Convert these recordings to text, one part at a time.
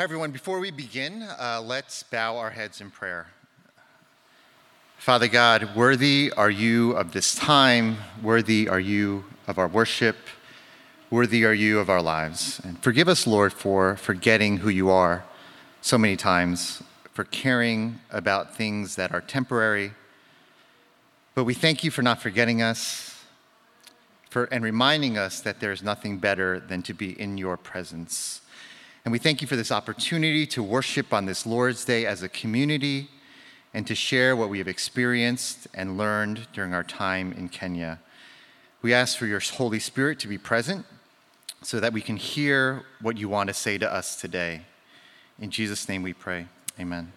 Hi, everyone. Before we begin, uh, let's bow our heads in prayer. Father God, worthy are you of this time, worthy are you of our worship, worthy are you of our lives. And forgive us, Lord, for forgetting who you are so many times, for caring about things that are temporary. But we thank you for not forgetting us for, and reminding us that there is nothing better than to be in your presence. And we thank you for this opportunity to worship on this Lord's Day as a community and to share what we have experienced and learned during our time in Kenya. We ask for your Holy Spirit to be present so that we can hear what you want to say to us today. In Jesus' name we pray. Amen.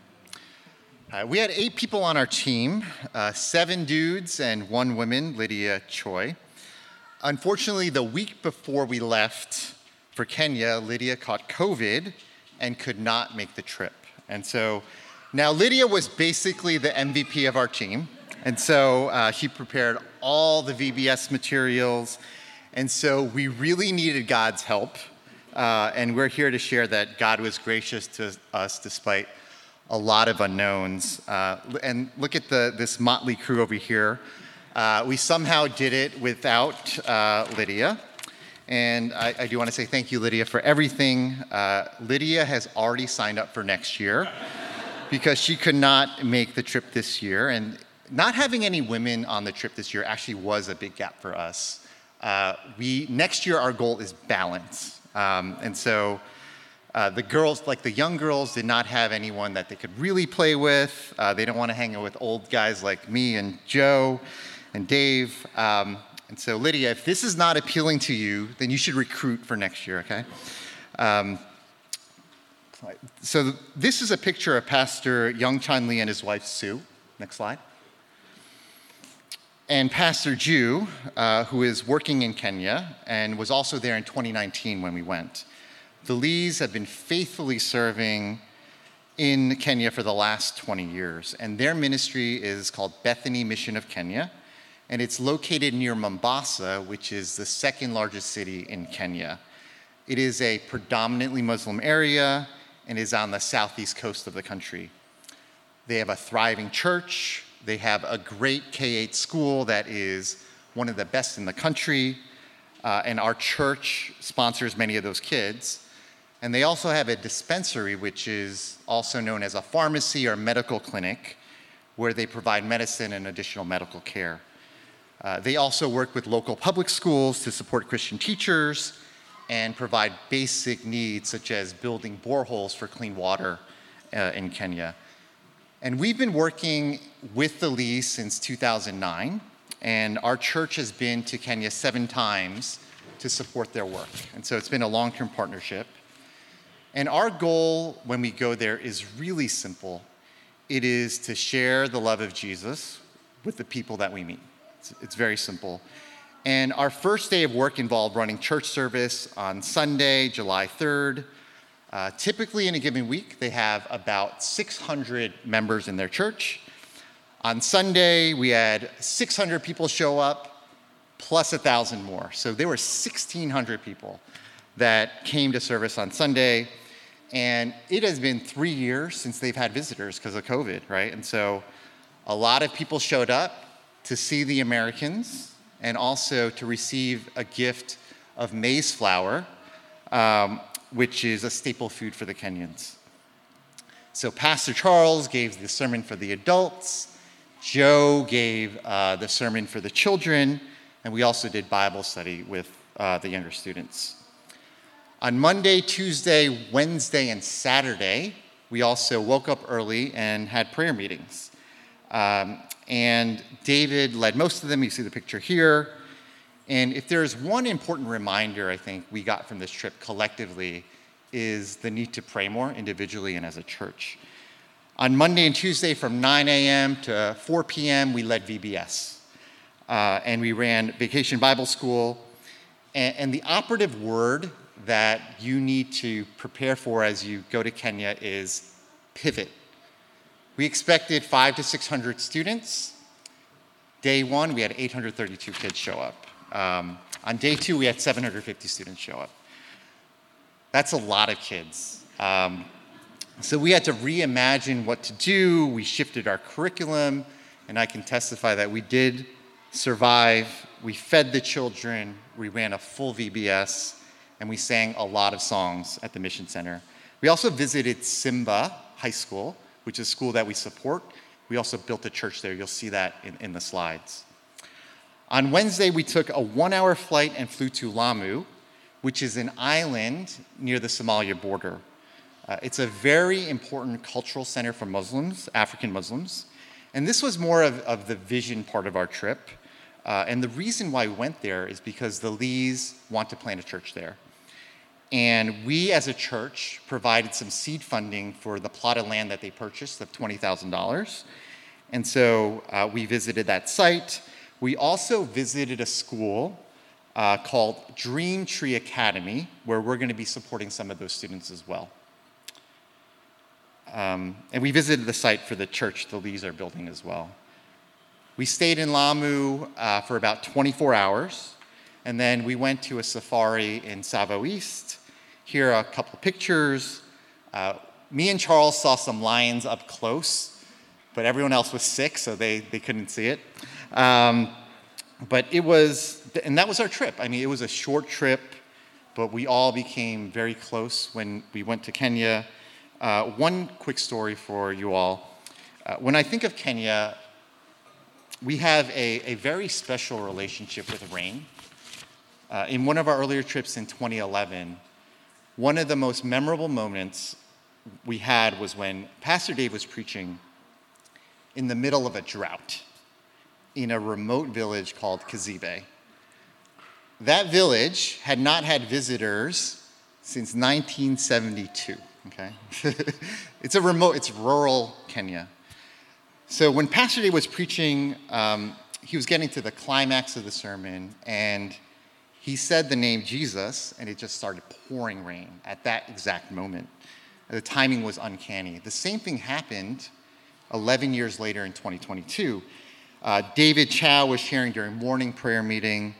Uh, we had eight people on our team uh, seven dudes and one woman, Lydia Choi. Unfortunately, the week before we left, for Kenya, Lydia caught COVID and could not make the trip. And so now Lydia was basically the MVP of our team. And so uh, she prepared all the VBS materials. And so we really needed God's help. Uh, and we're here to share that God was gracious to us despite a lot of unknowns. Uh, and look at the, this motley crew over here. Uh, we somehow did it without uh, Lydia. And I, I do want to say thank you, Lydia, for everything. Uh, Lydia has already signed up for next year because she could not make the trip this year. And not having any women on the trip this year actually was a big gap for us. Uh, we, next year, our goal is balance. Um, and so uh, the girls, like the young girls, did not have anyone that they could really play with. Uh, they don't want to hang out with old guys like me and Joe and Dave. Um, and so, Lydia, if this is not appealing to you, then you should recruit for next year, okay? Um, so, this is a picture of Pastor Young Chan Lee and his wife Sue. Next slide. And Pastor Ju, uh, who is working in Kenya and was also there in 2019 when we went. The Lees have been faithfully serving in Kenya for the last 20 years, and their ministry is called Bethany Mission of Kenya and it's located near Mombasa, which is the second largest city in Kenya. It is a predominantly Muslim area and is on the southeast coast of the country. They have a thriving church, they have a great K 8 school that is one of the best in the country, uh, and our church sponsors many of those kids. And they also have a dispensary, which is also known as a pharmacy or medical clinic, where they provide medicine and additional medical care. Uh, they also work with local public schools to support Christian teachers and provide basic needs such as building boreholes for clean water uh, in Kenya. And we've been working with the Lees since 2009, and our church has been to Kenya seven times to support their work. And so it's been a long term partnership. And our goal when we go there is really simple it is to share the love of Jesus with the people that we meet. It's, it's very simple. And our first day of work involved running church service on Sunday, July 3rd. Uh, typically, in a given week, they have about 600 members in their church. On Sunday, we had 600 people show up, plus 1,000 more. So there were 1,600 people that came to service on Sunday. And it has been three years since they've had visitors because of COVID, right? And so a lot of people showed up to see the Americans and also to receive a gift of maize flour, um, which is a staple food for the Kenyans. So, Pastor Charles gave the sermon for the adults, Joe gave uh, the sermon for the children, and we also did Bible study with uh, the younger students. On Monday, Tuesday, Wednesday, and Saturday, we also woke up early and had prayer meetings. Um, and David led most of them. You see the picture here. And if there's one important reminder I think we got from this trip collectively, is the need to pray more individually and as a church. On Monday and Tuesday from 9 a.m. to 4 p.m., we led VBS. Uh, and we ran Vacation Bible School. And, and, the operative word that you need to prepare for as you go to Kenya is pivot. We expected five to 600 students. Day one, we had 832 kids show up. Um, on day two, we had 750 students show up. That's a lot of kids. Um, so we had to reimagine what to do. We shifted our curriculum, and I can testify that we did survive. We fed the children, we ran a full VBS, and we sang a lot of songs at the Mission Center. We also visited Simba High School, which is a school that we support. We also built a church there. You'll see that in, in the slides. On Wednesday, we took a one hour flight and flew to Lamu, which is an island near the Somalia border. Uh, it's a very important cultural center for Muslims, African Muslims. And this was more of, of the vision part of our trip. Uh, and the reason why we went there is because the Lees want to plant a church there. And we, as a church, provided some seed funding for the plot of land that they purchased of $20,000. And so uh, we visited that site. We also visited a school uh, called Dream Tree Academy, where we're going to be supporting some of those students as well. Um, and we visited the site for the church the Lees are building as well. We stayed in Lamu uh, for about 24 hours, and then we went to a safari in Tsavo East. Here are a couple pictures. Uh, me and Charles saw some lions up close, but everyone else was sick, so they, they couldn't see it. Um, but it was, and that was our trip. I mean, it was a short trip, but we all became very close when we went to Kenya. Uh, one quick story for you all. Uh, when I think of Kenya, we have a, a very special relationship with rain. Uh, in one of our earlier trips in 2011, one of the most memorable moments we had was when Pastor Dave was preaching in the middle of a drought in a remote village called Kazibe. That village had not had visitors since 1972, okay? it's a remote, it's rural Kenya. So when Pastor Dave was preaching, um, he was getting to the climax of the sermon, and he said the name Jesus, and it just started pouring rain at that exact moment. The timing was uncanny. The same thing happened 11 years later in 2022. Uh, David Chow was sharing during morning prayer meeting,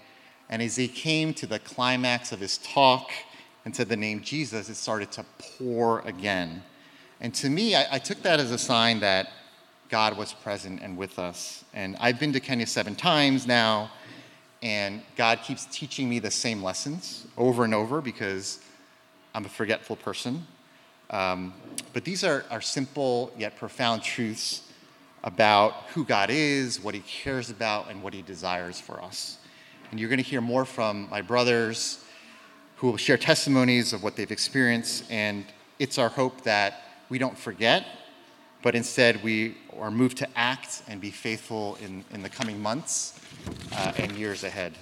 and as he came to the climax of his talk and said the name Jesus, it started to pour again. And to me, I, I took that as a sign that God was present and with us. And I've been to Kenya seven times now, and God keeps teaching me the same lessons over and over because I'm a forgetful person. Um, but these are, are simple yet profound truths about who God is, what He cares about, and what He desires for us. And you're going to hear more from my brothers who will share testimonies of what they've experienced. And it's our hope that we don't forget but instead we are moved to act and be faithful in, in the coming months uh, and years ahead.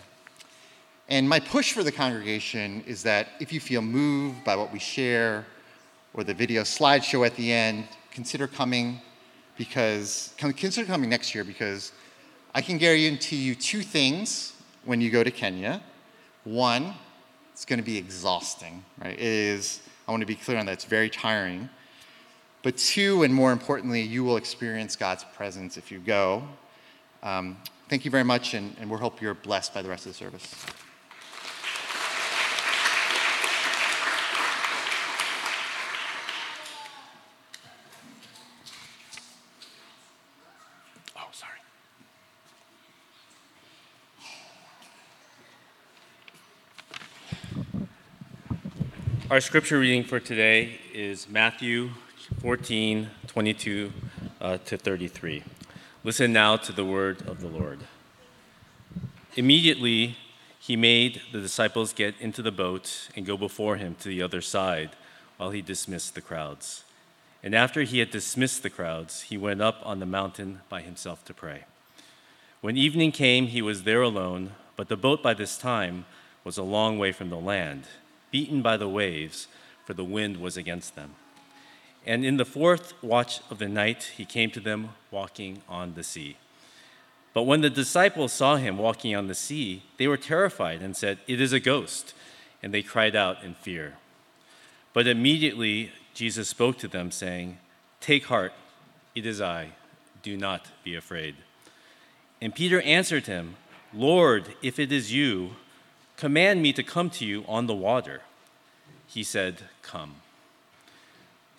And my push for the congregation is that if you feel moved by what we share or the video slideshow at the end, consider coming because consider coming next year because I can guarantee you two things when you go to Kenya. One, it's going to be exhausting, right? It is, I want to be clear on that, it's very tiring. But two, and more importantly, you will experience God's presence if you go. Um, thank you very much, and, and we hope you're blessed by the rest of the service. Oh. Our scripture reading for today is Matthew 14, 22 uh, to 33. Listen now to the word of the Lord. Immediately, he made the disciples get into the boat and go before him to the other side while he dismissed the crowds. And after he had dismissed the crowds, he went up on the mountain by himself to pray. When evening came, he was there alone, but the boat by this time was a long way from the land, beaten by the waves, for the wind was against them. And in the fourth watch of the night, he came to them walking on the sea. But when the disciples saw him walking on the sea, they were terrified and said, It is a ghost. And they cried out in fear. But immediately Jesus spoke to them, saying, Take heart, it is I. Do not be afraid. And Peter answered him, Lord, if it is you, command me to come to you on the water. He said, Come.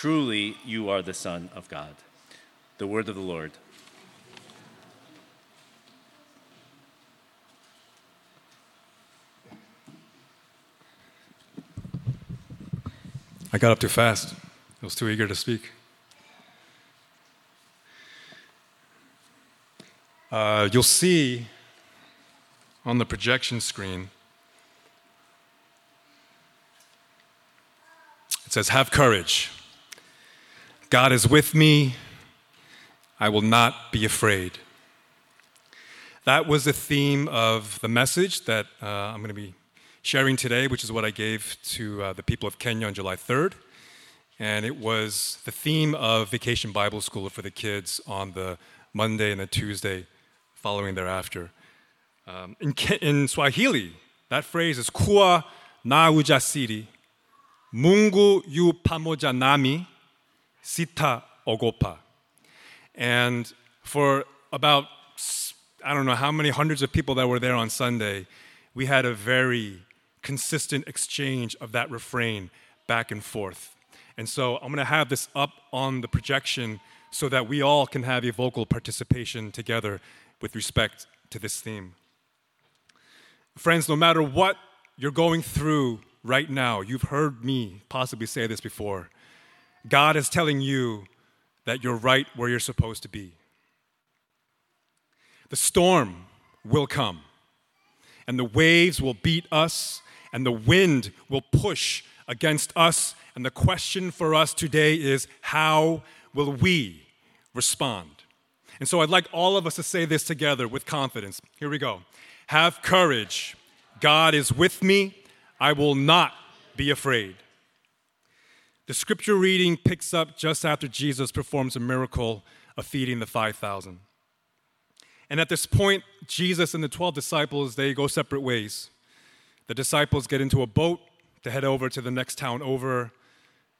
Truly, you are the Son of God. The word of the Lord. I got up too fast. I was too eager to speak. Uh, you'll see on the projection screen, it says, Have courage. God is with me. I will not be afraid. That was the theme of the message that uh, I'm going to be sharing today, which is what I gave to uh, the people of Kenya on July 3rd. And it was the theme of Vacation Bible School for the kids on the Monday and the Tuesday following thereafter. Um, in, in, Swahili, that phrase is kuwa na ujasiri, Mungu yu pamoja nami, sita ogopa. And for about, I don't know how many hundreds of people that were there on Sunday, we had a very consistent exchange of that refrain back and forth. And so I'm going to have this up on the projection so that we all can have a vocal participation together with respect to this theme. Friends, no matter what you're going through right now, you've heard me possibly say this before. God is telling you that you're right where you're supposed to be. The storm will come, and the waves will beat us, and the wind will push against us. And the question for us today is how will we respond? And so I'd like all of us to say this together with confidence. Here we go. Have courage. God is with me. I will not be afraid. The scripture reading picks up just after Jesus performs a miracle of feeding the 5,000. And at this point, Jesus and the 12 disciples, they go separate ways. The disciples get into a boat to head over to the next town over,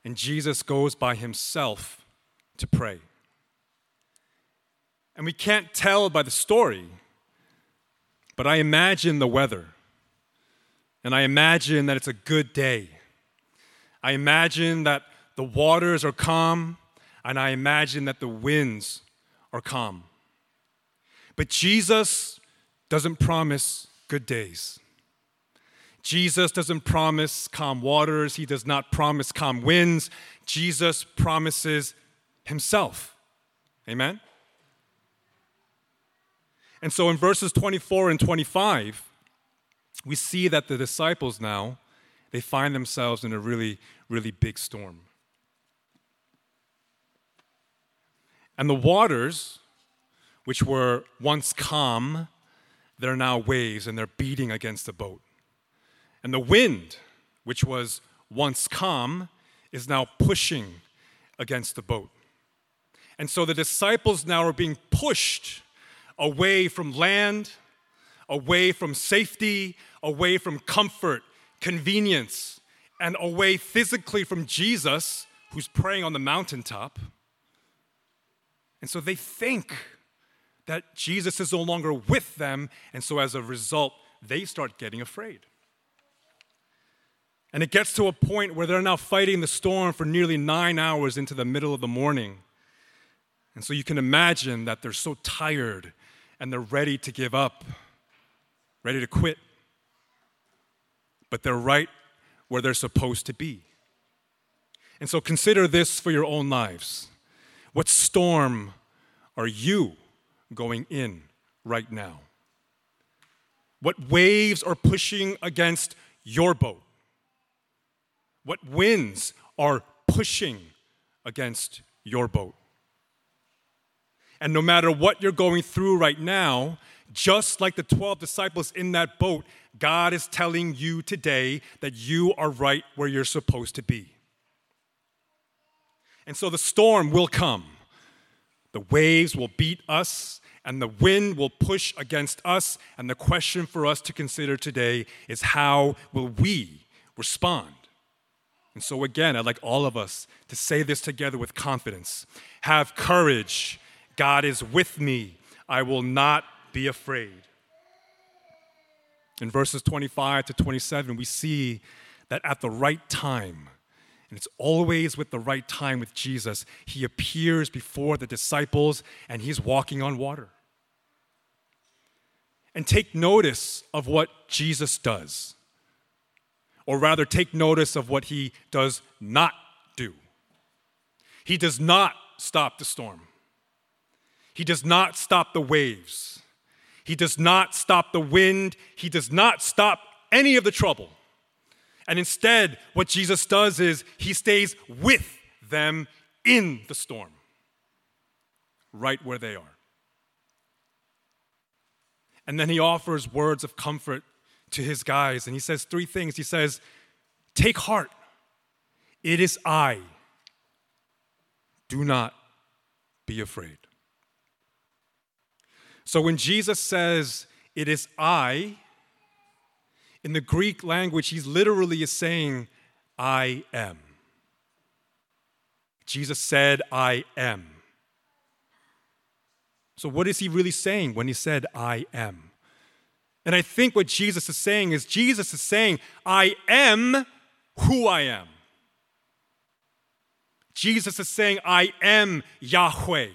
and Jesus goes by himself to pray. And we can't tell by the story, but I imagine the weather. And I imagine that it's a good day. I imagine that the waters are calm, and I imagine that the winds are calm. But Jesus doesn't promise good days. Jesus doesn't promise calm waters, he does not promise calm winds. Jesus promises himself. Amen? And so in verses 24 and 25, we see that the disciples now they find themselves in a really really big storm. And the waters which were once calm, they're now waves and they're beating against the boat. And the wind, which was once calm, is now pushing against the boat. And so the disciples now are being pushed away from land, away from safety, away from comfort, convenience, and away physically from Jesus, who's praying on the mountaintop. And so they think that Jesus is no longer with them, and so as a result, they start getting afraid. And it gets to a point where they're now fighting the storm for nearly nine hours into the middle of the morning. And so you can imagine that they're so tired and they're ready to give up, ready to quit. But they're right where they're supposed to be. And so consider this for your own lives. What storm are you going in right now? What waves are pushing against your boat? What winds are pushing against your boat? And no matter what you're going through right now, just like the 12 disciples in that boat, God is telling you today that you are right where you're supposed to be. And so the storm will come. The waves will beat us, and the wind will push against us. And the question for us to consider today is how will we respond? And so, again, I'd like all of us to say this together with confidence Have courage. God is with me. I will not be afraid. In verses 25 to 27, we see that at the right time, and it's always with the right time with Jesus, he appears before the disciples and he's walking on water. And take notice of what Jesus does, or rather, take notice of what he does not do. He does not stop the storm, he does not stop the waves. He does not stop the wind. He does not stop any of the trouble. And instead, what Jesus does is he stays with them in the storm, right where they are. And then he offers words of comfort to his guys, and he says three things. He says, Take heart, it is I. Do not be afraid. So when Jesus says, It is I, in the Greek language, he's literally is saying, I am. Jesus said, I am. So, what is he really saying when he said, I am? And I think what Jesus is saying is, Jesus is saying, I am who I am. Jesus is saying, I am Yahweh.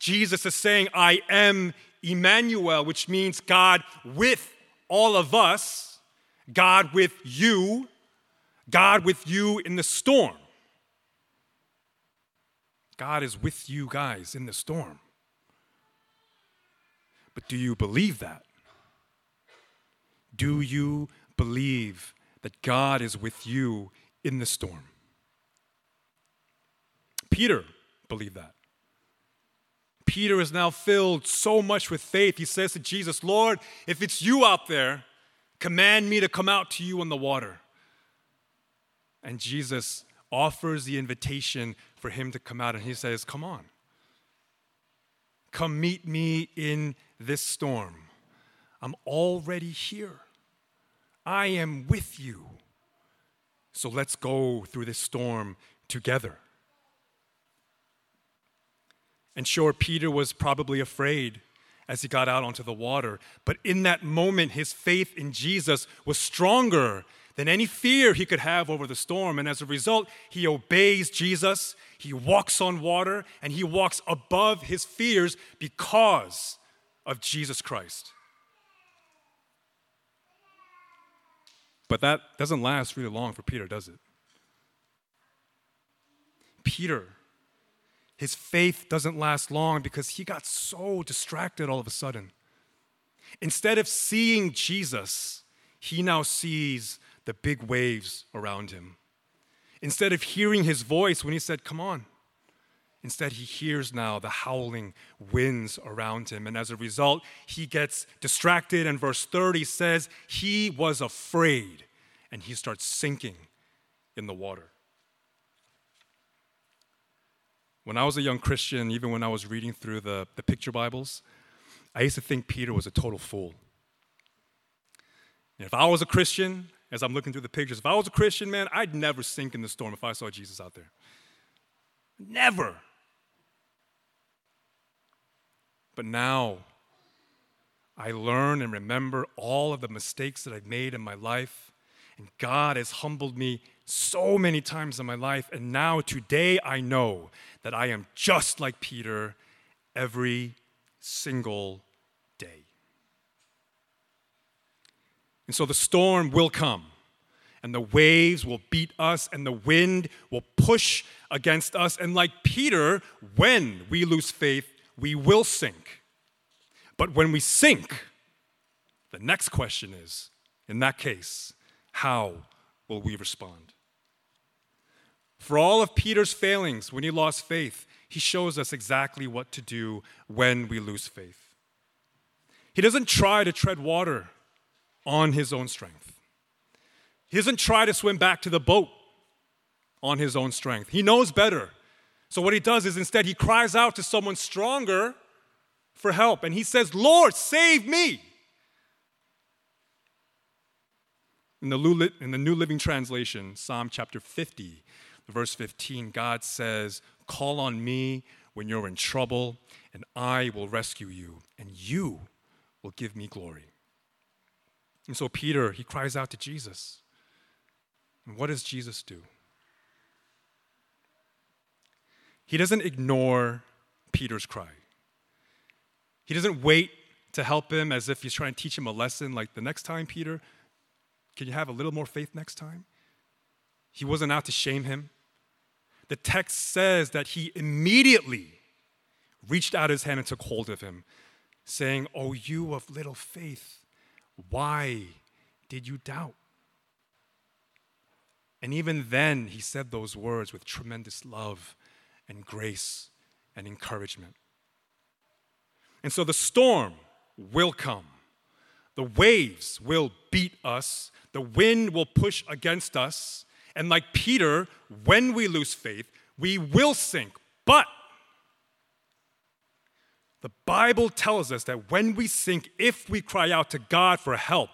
Jesus is saying, I am Emmanuel, which means God with all of us, God with you, God with you in the storm. God is with you guys in the storm. But do you believe that? Do you believe that God is with you in the storm? Peter believed that. Peter is now filled so much with faith. He says to Jesus, Lord, if it's you out there, command me to come out to you on the water. And Jesus offers the invitation for him to come out, and he says, Come on. Come meet me in this storm. I'm already here. I am with you. So let's go through this storm together. And sure, Peter was probably afraid as he got out onto the water. But in that moment, his faith in Jesus was stronger than any fear he could have over the storm. And as a result, he obeys Jesus, he walks on water, and he walks above his fears because of Jesus Christ. But that doesn't last really long for Peter, does it? Peter his faith doesn't last long because he got so distracted all of a sudden. Instead of seeing Jesus, he now sees the big waves around him. Instead of hearing his voice when he said, Come on, instead he hears now the howling winds around him. And as a result, he gets distracted. And verse 30 says, He was afraid and he starts sinking in the water. When I was a young Christian, even when I was reading through the, the picture Bibles, I used to think Peter was a total fool. And if I was a Christian, as I'm looking through the pictures, if I was a Christian, man, I'd never sink in the storm if I saw Jesus out there. Never. But now, I learn and remember all of the mistakes that I've made in my life, and God has humbled me so many times in my life. And now, today, I know that I am just like Peter every single day. And so the storm will come, and the waves will beat us, and the wind will push against us. And like Peter, when we lose faith, we will sink. But when we sink, the next question is in that case, how will we respond? For all of Peter's failings when he lost faith, he shows us exactly what to do when we lose faith. He doesn't try to tread water on his own strength. He doesn't try to swim back to the boat on his own strength. He knows better So, what he does is instead he cries out to someone stronger for help and he says, Lord, save me. In the, New Living Translation, Psalm chapter 50, verse 15, God says, Call on me when you're in trouble, and I will rescue you, and you will give me glory. And so Peter, he cries out to Jesus. And what does Jesus do? He doesn't ignore Peter's cry. He doesn't wait to help him as if he's trying to teach him a lesson like the next time, Peter, can you have a little more faith next time? He wasn't out to shame him. The text says that he immediately reached out his hand and took hold of him, saying, Oh, you of little faith, why did you doubt? And even then, he said those words with tremendous love and grace and encouragement. And so the storm will come, the waves will beat us, the wind will push against us. And like Peter, when we lose faith, we will sink. But the Bible tells us that when we sink, if we cry out to God for help,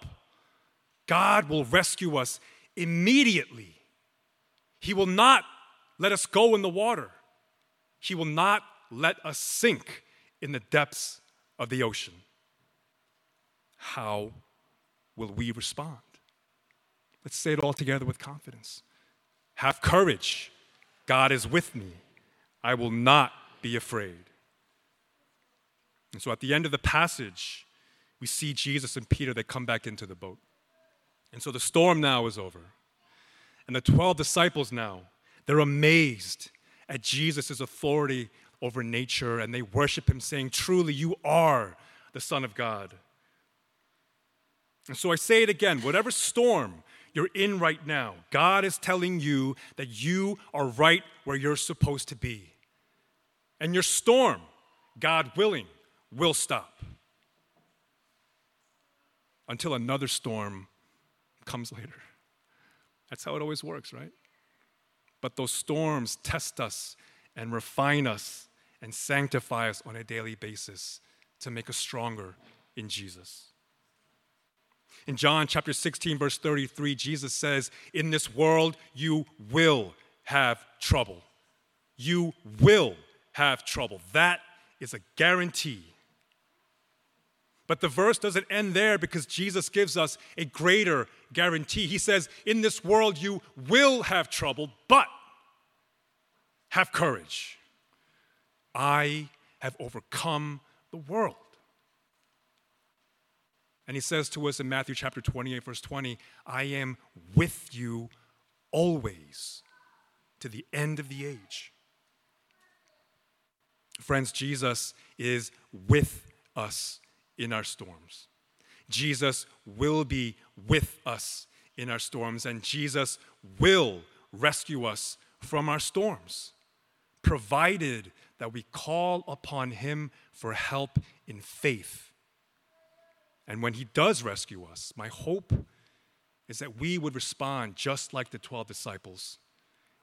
God will rescue us immediately. He will not let us go in the water, He will not let us sink in the depths of the ocean. How will we respond? Let's say it all together with confidence. Have courage. God is with me. I will not be afraid. And so at the end of the passage, we see Jesus and Peter, they come back into the boat. And so the storm now is over. And the 12 disciples now, they're amazed at Jesus' authority over nature and they worship him, saying, Truly, you are the Son of God. And so I say it again whatever storm you're in right now, God is telling you that you are right where you're supposed to be. And your storm, God willing, will stop until another storm comes later. That's how it always works, right? But those storms test us and refine us and sanctify us on a daily basis to make us stronger in Jesus. In John chapter 16, verse 33, Jesus says, In this world you will have trouble. You will have trouble. That is a guarantee. But the verse doesn't end there because Jesus gives us a greater guarantee. He says, In this world you will have trouble, but have courage. I have overcome the world. And he says to us in Matthew chapter 28, verse 20, I am with you always to the end of the age. Friends, Jesus is with us in our storms. Jesus will be with us in our storms, and Jesus will rescue us from our storms, provided that we call upon him for help in faith and when He does rescue us, my hope is that we would respond just like the 12 disciples,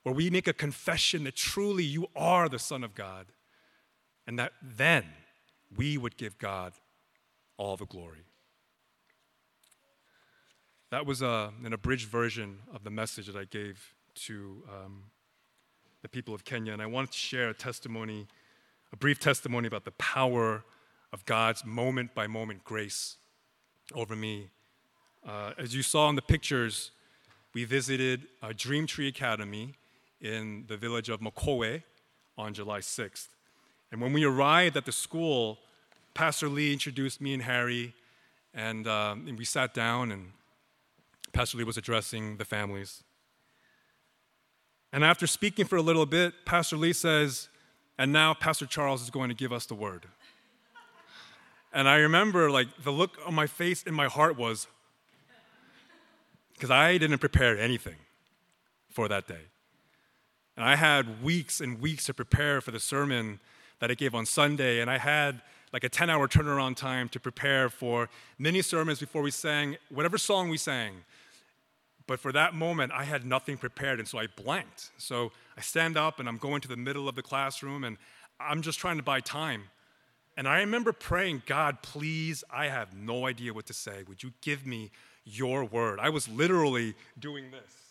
where we make a confession that truly you are the Son of God, and that then we would give God all the glory. That was a, uh, an abridged version of the message that I gave to um, the people of Kenya, and I wanted to share a testimony, a brief testimony about the power of God's moment by moment grace over me. Uh, as you saw in the pictures, we visited a Dream Tree Academy in the village of Mokowe on July 6th. And when we arrived at the school, Pastor Lee introduced me and Harry, and, um, and we sat down, and Pastor Lee was addressing the families. And after speaking for a little bit, Pastor Lee says, and now Pastor Charles is going to give us the word. And I remember like the look on my face in my heart was because I didn't prepare anything for that day. And I had weeks and weeks to prepare for the sermon that I gave on Sunday, and I had like a 10 hour turnaround time to prepare for many sermons before we sang whatever song we sang. But for that moment, I had nothing prepared, and so I blanked. So I stand up and I'm going to the middle of the classroom, and I'm just trying to buy time. And I remember praying, God, please, I have no idea what to say. Would you give me your word? I was literally doing this.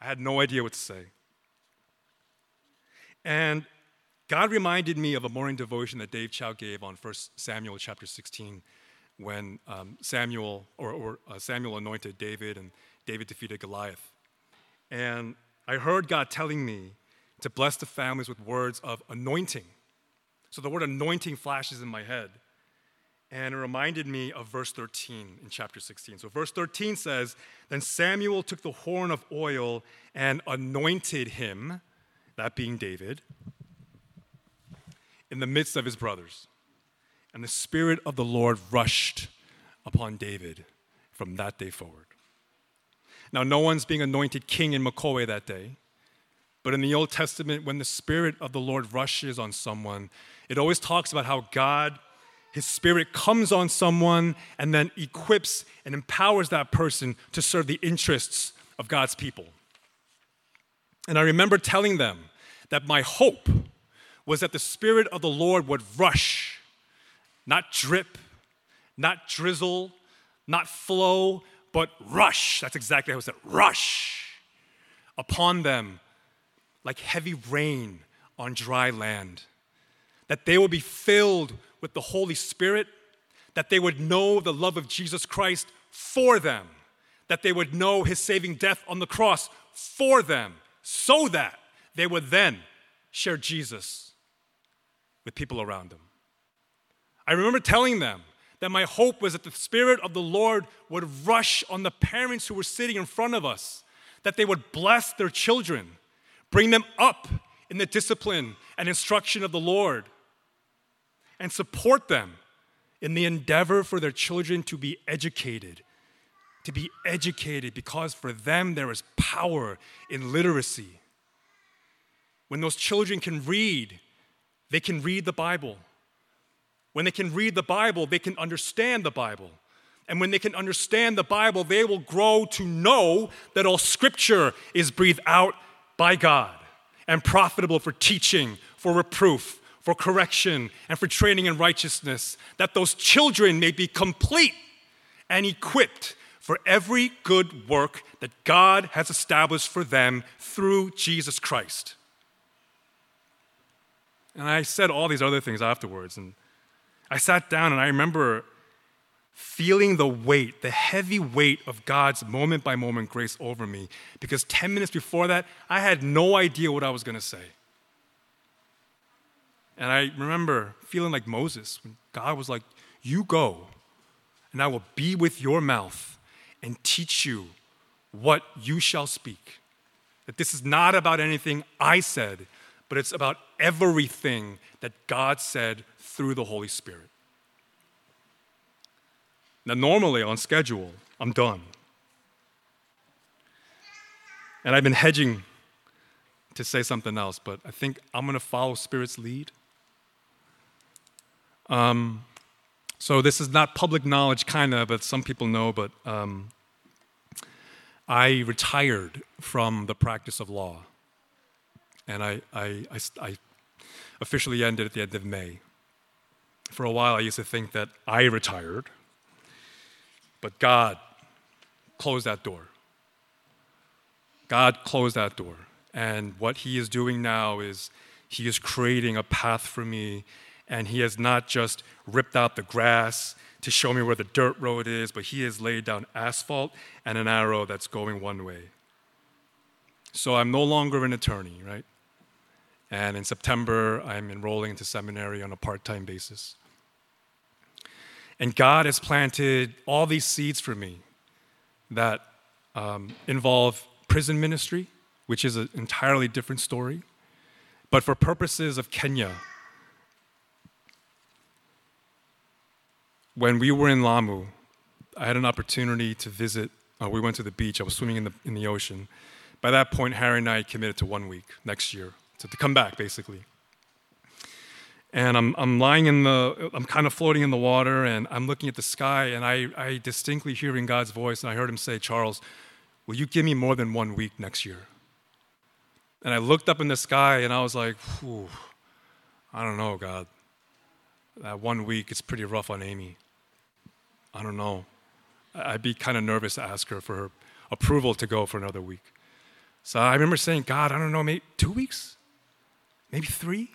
I had no idea what to say. And God reminded me of a morning devotion that Dave Chow gave on 1 Samuel chapter 16 when um, Samuel or, or uh, Samuel anointed David and David defeated Goliath. And I heard God telling me to bless the families with words of anointing. So the word anointing flashes in my head. And it reminded me of verse 13 in chapter 16. So, verse 13 says Then Samuel took the horn of oil and anointed him, that being David, in the midst of his brothers. And the Spirit of the Lord rushed upon David from that day forward. Now, no one's being anointed king in Mokowe that day. But in the Old Testament, when the Spirit of the Lord rushes on someone, it always talks about how God, His Spirit comes on someone and then equips and empowers that person to serve the interests of God's people. And I remember telling them that my hope was that the Spirit of the Lord would rush, not drip, not drizzle, not flow, but rush. That's exactly how it said rush upon them like heavy rain on dry land. That they would be filled with the Holy Spirit, that they would know the love of Jesus Christ for them, that they would know his saving death on the cross for them, so that they would then share Jesus with people around them. I remember telling them that my hope was that the Spirit of the Lord would rush on the parents who were sitting in front of us, that they would bless their children, bring them up in the discipline and instruction of the Lord, and support them in the endeavor for their children to be educated. To be educated because for them there is power in literacy. When those children can read, they can read the Bible. When they can read the Bible, they can understand the Bible. And when they can understand the Bible, they will grow to know that all scripture is breathed out by God and profitable for teaching, for reproof, for correction, and for training in righteousness, that those children may be complete and equipped for every good work that God has established for them through Jesus Christ. And I said all these other things afterwards, and I sat down and I remember feeling the weight, the heavy weight of God's moment by moment grace over me. Because 10 minutes before that, I had no idea what I was going to say. And I remember feeling like Moses when God was like, You go, and I will be with your mouth and teach you what you shall speak. That this is not about anything I said, but it's about everything that God said through the Holy Spirit. Now, normally on schedule, I'm done. And I've been hedging to say something else, but I think I'm going to follow Spirit's lead. Um, so, this is not public knowledge, kind of, but some people know, but um, I retired from the practice of law. And I, I, I, I officially ended at the end of May. For a while, I used to think that I retired, but God closed that door. God closed that door. And what He is doing now is He is creating a path for me. And He has not just ripped out the grass to show me where the dirt road is, but He has laid down asphalt and an arrow that's going one way. So I'm no longer an attorney, right? And in September, I'm enrolling into seminary on a part time basis. And God has planted all these seeds for me that um, involve prison ministry, which is an entirely different story. But for purposes of Kenya, when we were in Lamu, I had an opportunity to visit. Uh, we went to the beach. I was swimming in the, in the ocean. By that point, Harry and I committed to one week next year, to, to come back, basically. And I'm, I'm lying in the, I'm kind of floating in the water, and I'm looking at the sky, and I, I distinctly hearing God's voice, and I heard him say, Charles, will you give me more than one week next year? And I looked up in the sky, and I was like, I don't know, God. That one week, it's pretty rough on Amy. I don't know. I'd be kind of nervous to ask her for her approval to go for another week. So I remember saying, God, I don't know, maybe two weeks? Maybe three?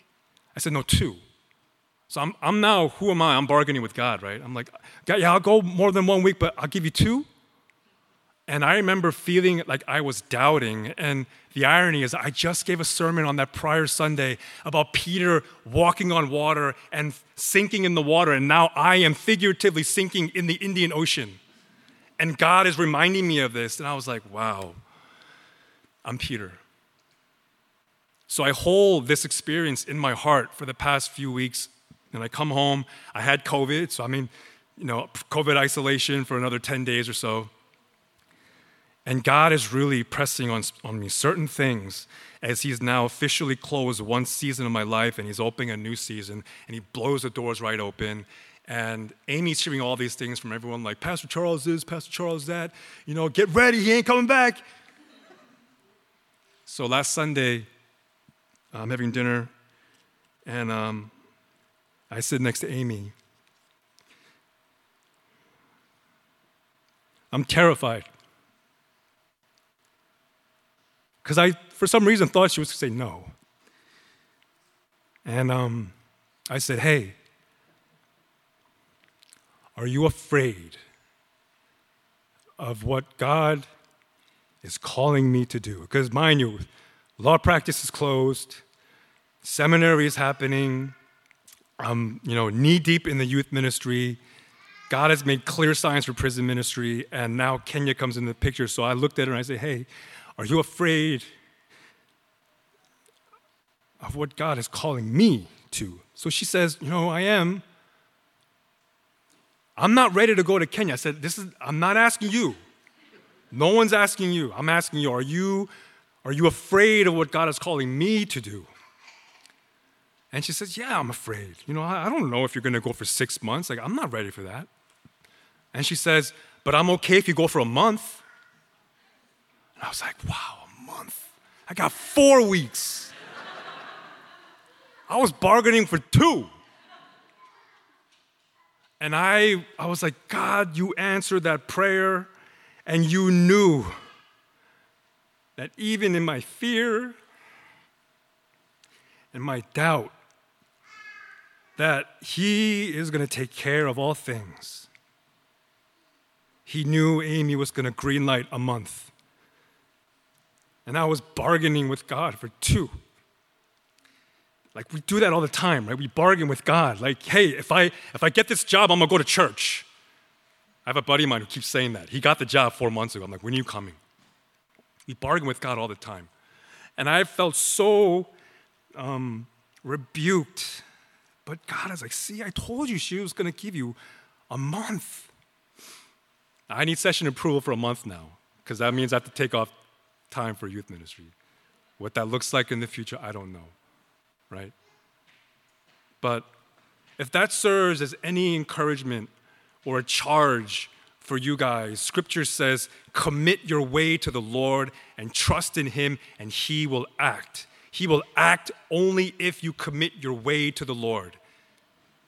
I said, no, two. So I'm, I'm now, who am I? I'm bargaining with God, right? I'm like, yeah, I'll go more than one week, but I'll give you two. And I remember feeling like I was doubting. And the irony is, I just gave a sermon on that prior Sunday about Peter walking on water and sinking in the water. And now I am figuratively sinking in the Indian Ocean. And God is reminding me of this. And I was like, wow, I'm Peter. So I hold this experience in my heart for the past few weeks. And I come home, I had COVID. So I mean, you know, COVID isolation for another 10 days or so. And God is really pressing on, on me certain things as He's now officially closed one season of my life and He's opening a new season and He blows the doors right open. And Amy's hearing all these things from everyone like, Pastor Charles is, Pastor Charles that, you know, get ready, he ain't coming back. So last Sunday, I'm having dinner and um, I sit next to Amy. I'm terrified. because I, for some reason, thought she was going to say no. And um, I said, Hey, are you afraid of what God is calling me to do? Because, mind you, law practice is closed, seminary is happening, I'm you know, knee deep in the youth ministry. God has made clear signs for prison ministry, and now Kenya comes into the picture. So I looked at her and I said, Hey, are you afraid of what God is calling me to? So she says, You know, I am. I'm not ready to go to Kenya. I said, This is, I'm not asking you. No one's asking you. I'm asking you, are you, are you afraid of what God is calling me to do? And she says, Yeah, I'm afraid. You know, I, I don't know if you're going to go for six months. Like, I'm not ready for that. And she says, But I'm okay if you go for a month. And I was like, wow, a month. I got four weeks. I was bargaining for two. And I, I was like, God, you answered that prayer, and you knew that even in my fear and my doubt, that He is going to take care of all things. He knew Amy was going to greenlight a month and I was bargaining with God for two. Like we do that all the time, right? We bargain with God. Like, hey, if I if I get this job, I'm gonna go to church. I have a buddy of mine who keeps saying that. He got the job four months ago. I'm like, when are you coming? We bargain with God all the time. And I felt so um, rebuked. But God is like, see, I told you she was gonna give you a month. I need session approval for a month now, because that means I have to take off time for youth ministry. What that looks like in the future, I don't know, right? But if that serves as any encouragement or a charge for you guys, scripture says, commit your way to the Lord and trust in Him, and He will act. He will act only if you commit your way to the Lord.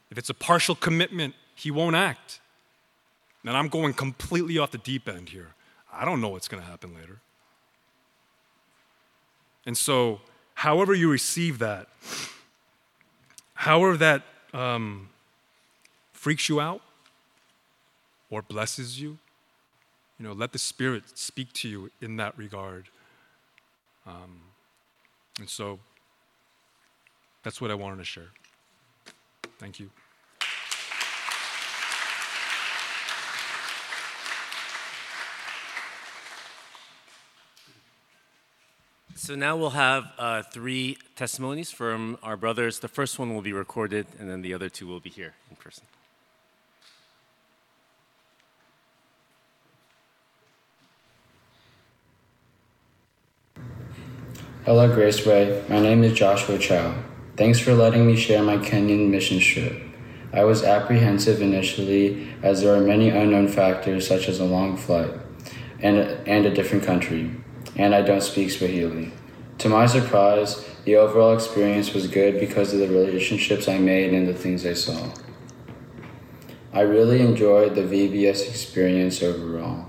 If it's a partial commitment, He won't act. And I'm going completely off the deep end here. I don't know what's going to happen later. And so, however you receive that, however that um, freaks you out or blesses you, you know, let the Spirit speak to you in that regard. Um, and so, that's what I wanted to share. Thank you. So now we'll have uh, three testimonies from our brothers. The first one will be recorded, and then the other two will be here in person. Hello, Graceway. My name is Joshua Chow. Thanks for letting me share my Kenyan mission trip. I was apprehensive initially as there are many unknown factors such as a long flight and, and a different country, and I don't speak Swahili. To my surprise, the overall experience was good because of the relationships I made and the things I saw. I really enjoyed the VBS experience overall.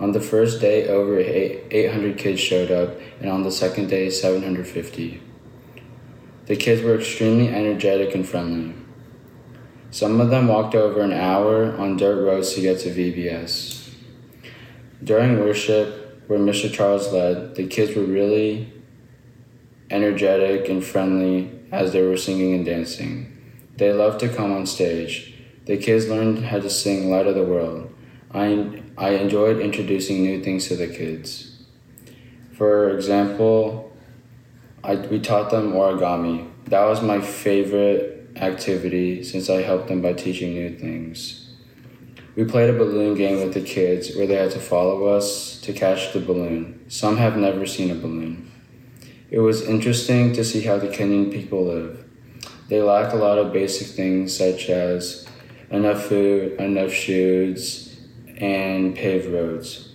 On the first day, over 800 kids showed up, and on the second day, 750. The kids were extremely energetic and friendly. Some of them walked over an hour on dirt roads to get to VBS. During worship, where Mr. Charles led, the kids were really energetic and friendly as they were singing and dancing. They loved to come on stage. The kids learned how to sing Light of the World. I, I enjoyed introducing new things to the kids. For example, I, we taught them origami. That was my favorite activity since I helped them by teaching new things. We played a balloon game with the kids where they had to follow us to catch the balloon. Some have never seen a balloon. It was interesting to see how the Kenyan people live. They lack a lot of basic things such as enough food, enough shoes, and paved roads.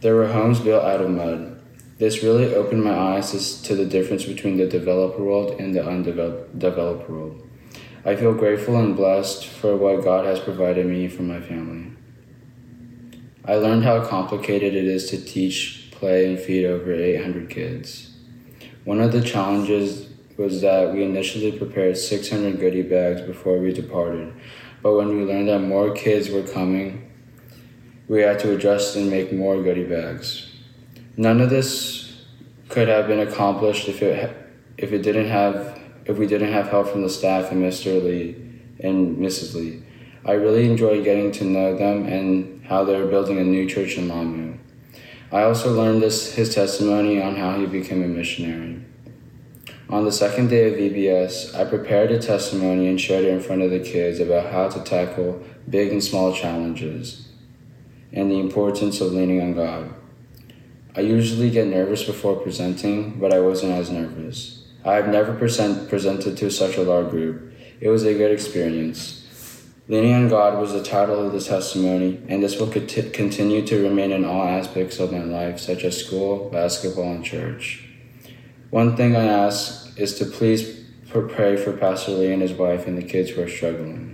There were homes built out of mud. This really opened my eyes to the difference between the developed world and the undeveloped world. I feel grateful and blessed for what God has provided me for my family. I learned how complicated it is to teach, play, and feed over 800 kids. One of the challenges was that we initially prepared 600 goodie bags before we departed, but when we learned that more kids were coming, we had to adjust and make more goodie bags. None of this could have been accomplished if it if it didn't have if we didn't have help from the staff and Mr. Lee and Mrs. Lee. I really enjoyed getting to know them and how they're building a new church in Lamu. I also learned this his testimony on how he became a missionary. On the second day of VBS, I prepared a testimony and shared it in front of the kids about how to tackle big and small challenges and the importance of leaning on God. I usually get nervous before presenting, but I wasn't as nervous. I have never present, presented to such a large group. It was a good experience. Leaning on God was the title of the testimony, and this will continue to remain in all aspects of my life, such as school, basketball, and church. One thing I ask is to please pray for Pastor Lee and his wife and the kids who are struggling.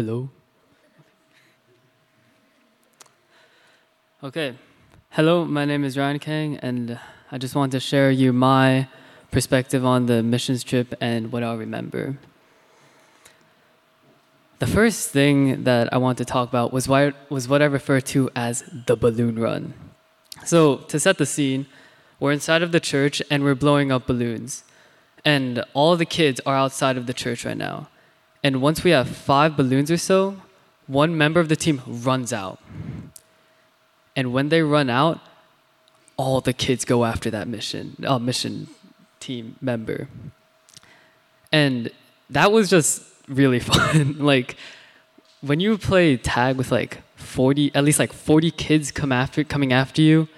Hello. Okay. Hello, my name is Ryan Kang, and I just want to share you my perspective on the missions trip and what I'll remember. The first thing that I want to talk about was, why, was what I refer to as the balloon run. So, to set the scene, we're inside of the church and we're blowing up balloons. And all the kids are outside of the church right now. And once we have five balloons or so, one member of the team runs out. And when they run out, all the kids go after that mission, uh, mission team member. And that was just really fun. like when you play tag with like 40, at least like 40 kids come after coming after you,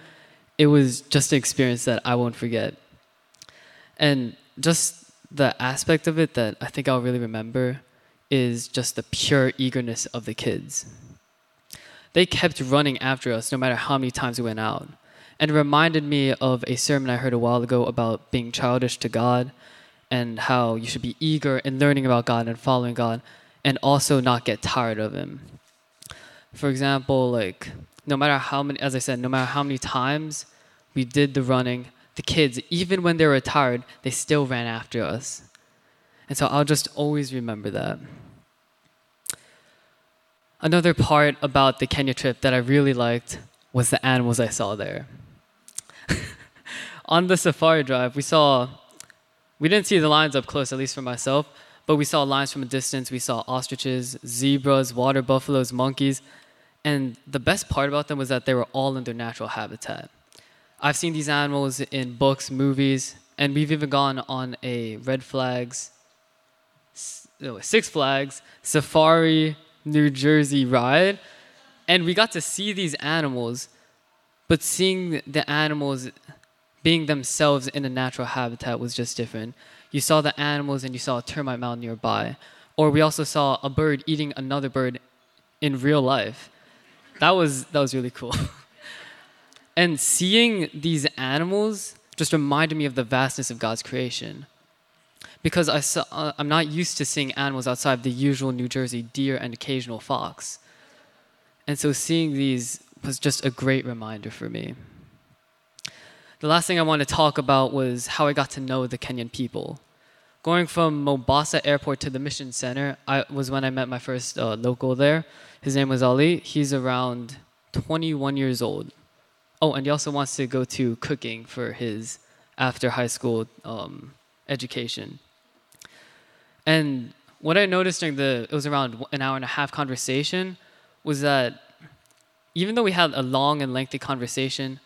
it was just an experience that I won't forget. And just the aspect of it that I think I'll really remember is just the pure eagerness of the kids. They kept running after us no matter how many times we went out. And it reminded me of a sermon I heard a while ago about being childish to God and how you should be eager in learning about God and following God and also not get tired of Him. For example, like, no matter how many, as I said, no matter how many times we did the running, the kids, even when they were tired, they still ran after us. And so I'll just always remember that. Another part about the Kenya trip that I really liked was the animals I saw there. On the safari drive, we saw We didn't see the lions up close, at least for myself, but we saw lions from a distance. We saw ostriches, zebras, water buffaloes, monkeys, and the best part about them was that they were all in their natural habitat. I've seen these animals in books, movies, and we've even gone on a Red Flags, Six Flags Safari New Jersey ride, and we got to see these animals, but seeing the animals being themselves in a natural habitat was just different. You saw the animals and you saw a termite mound nearby, or we also saw a bird eating another bird in real life. That was that was really cool. and seeing these animals just reminded me of the vastness of God's creation. Because I saw, uh, I'm not used to seeing animals outside of the usual New Jersey deer and occasional fox. And so seeing these was just a great reminder for me. The last thing I want to talk about was how I got to know the Kenyan people. Going from Mombasa Airport to the Mission Center I, was when I met my first uh, local there. His name was Ali. He's around 21 years old. Oh, and he also wants to go to cooking for his after high school um, education. And what I noticed during the, it was around an hour and a half conversation, was that even though we had a long and lengthy conversation,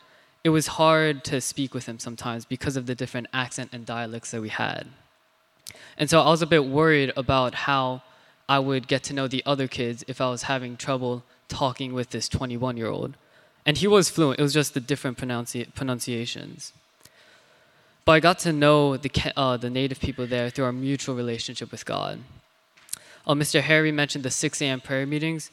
it was hard to speak with him sometimes because of the different accent and dialects that we had. And so I was a bit worried about how I would get to know the other kids if I was having trouble talking with this 21 year old. And he was fluent, it was just the different pronunci- pronunciations. But I got to know the, uh, the native people there through our mutual relationship with God. Uh, Mr. Harry mentioned the 6 a.m. prayer meetings,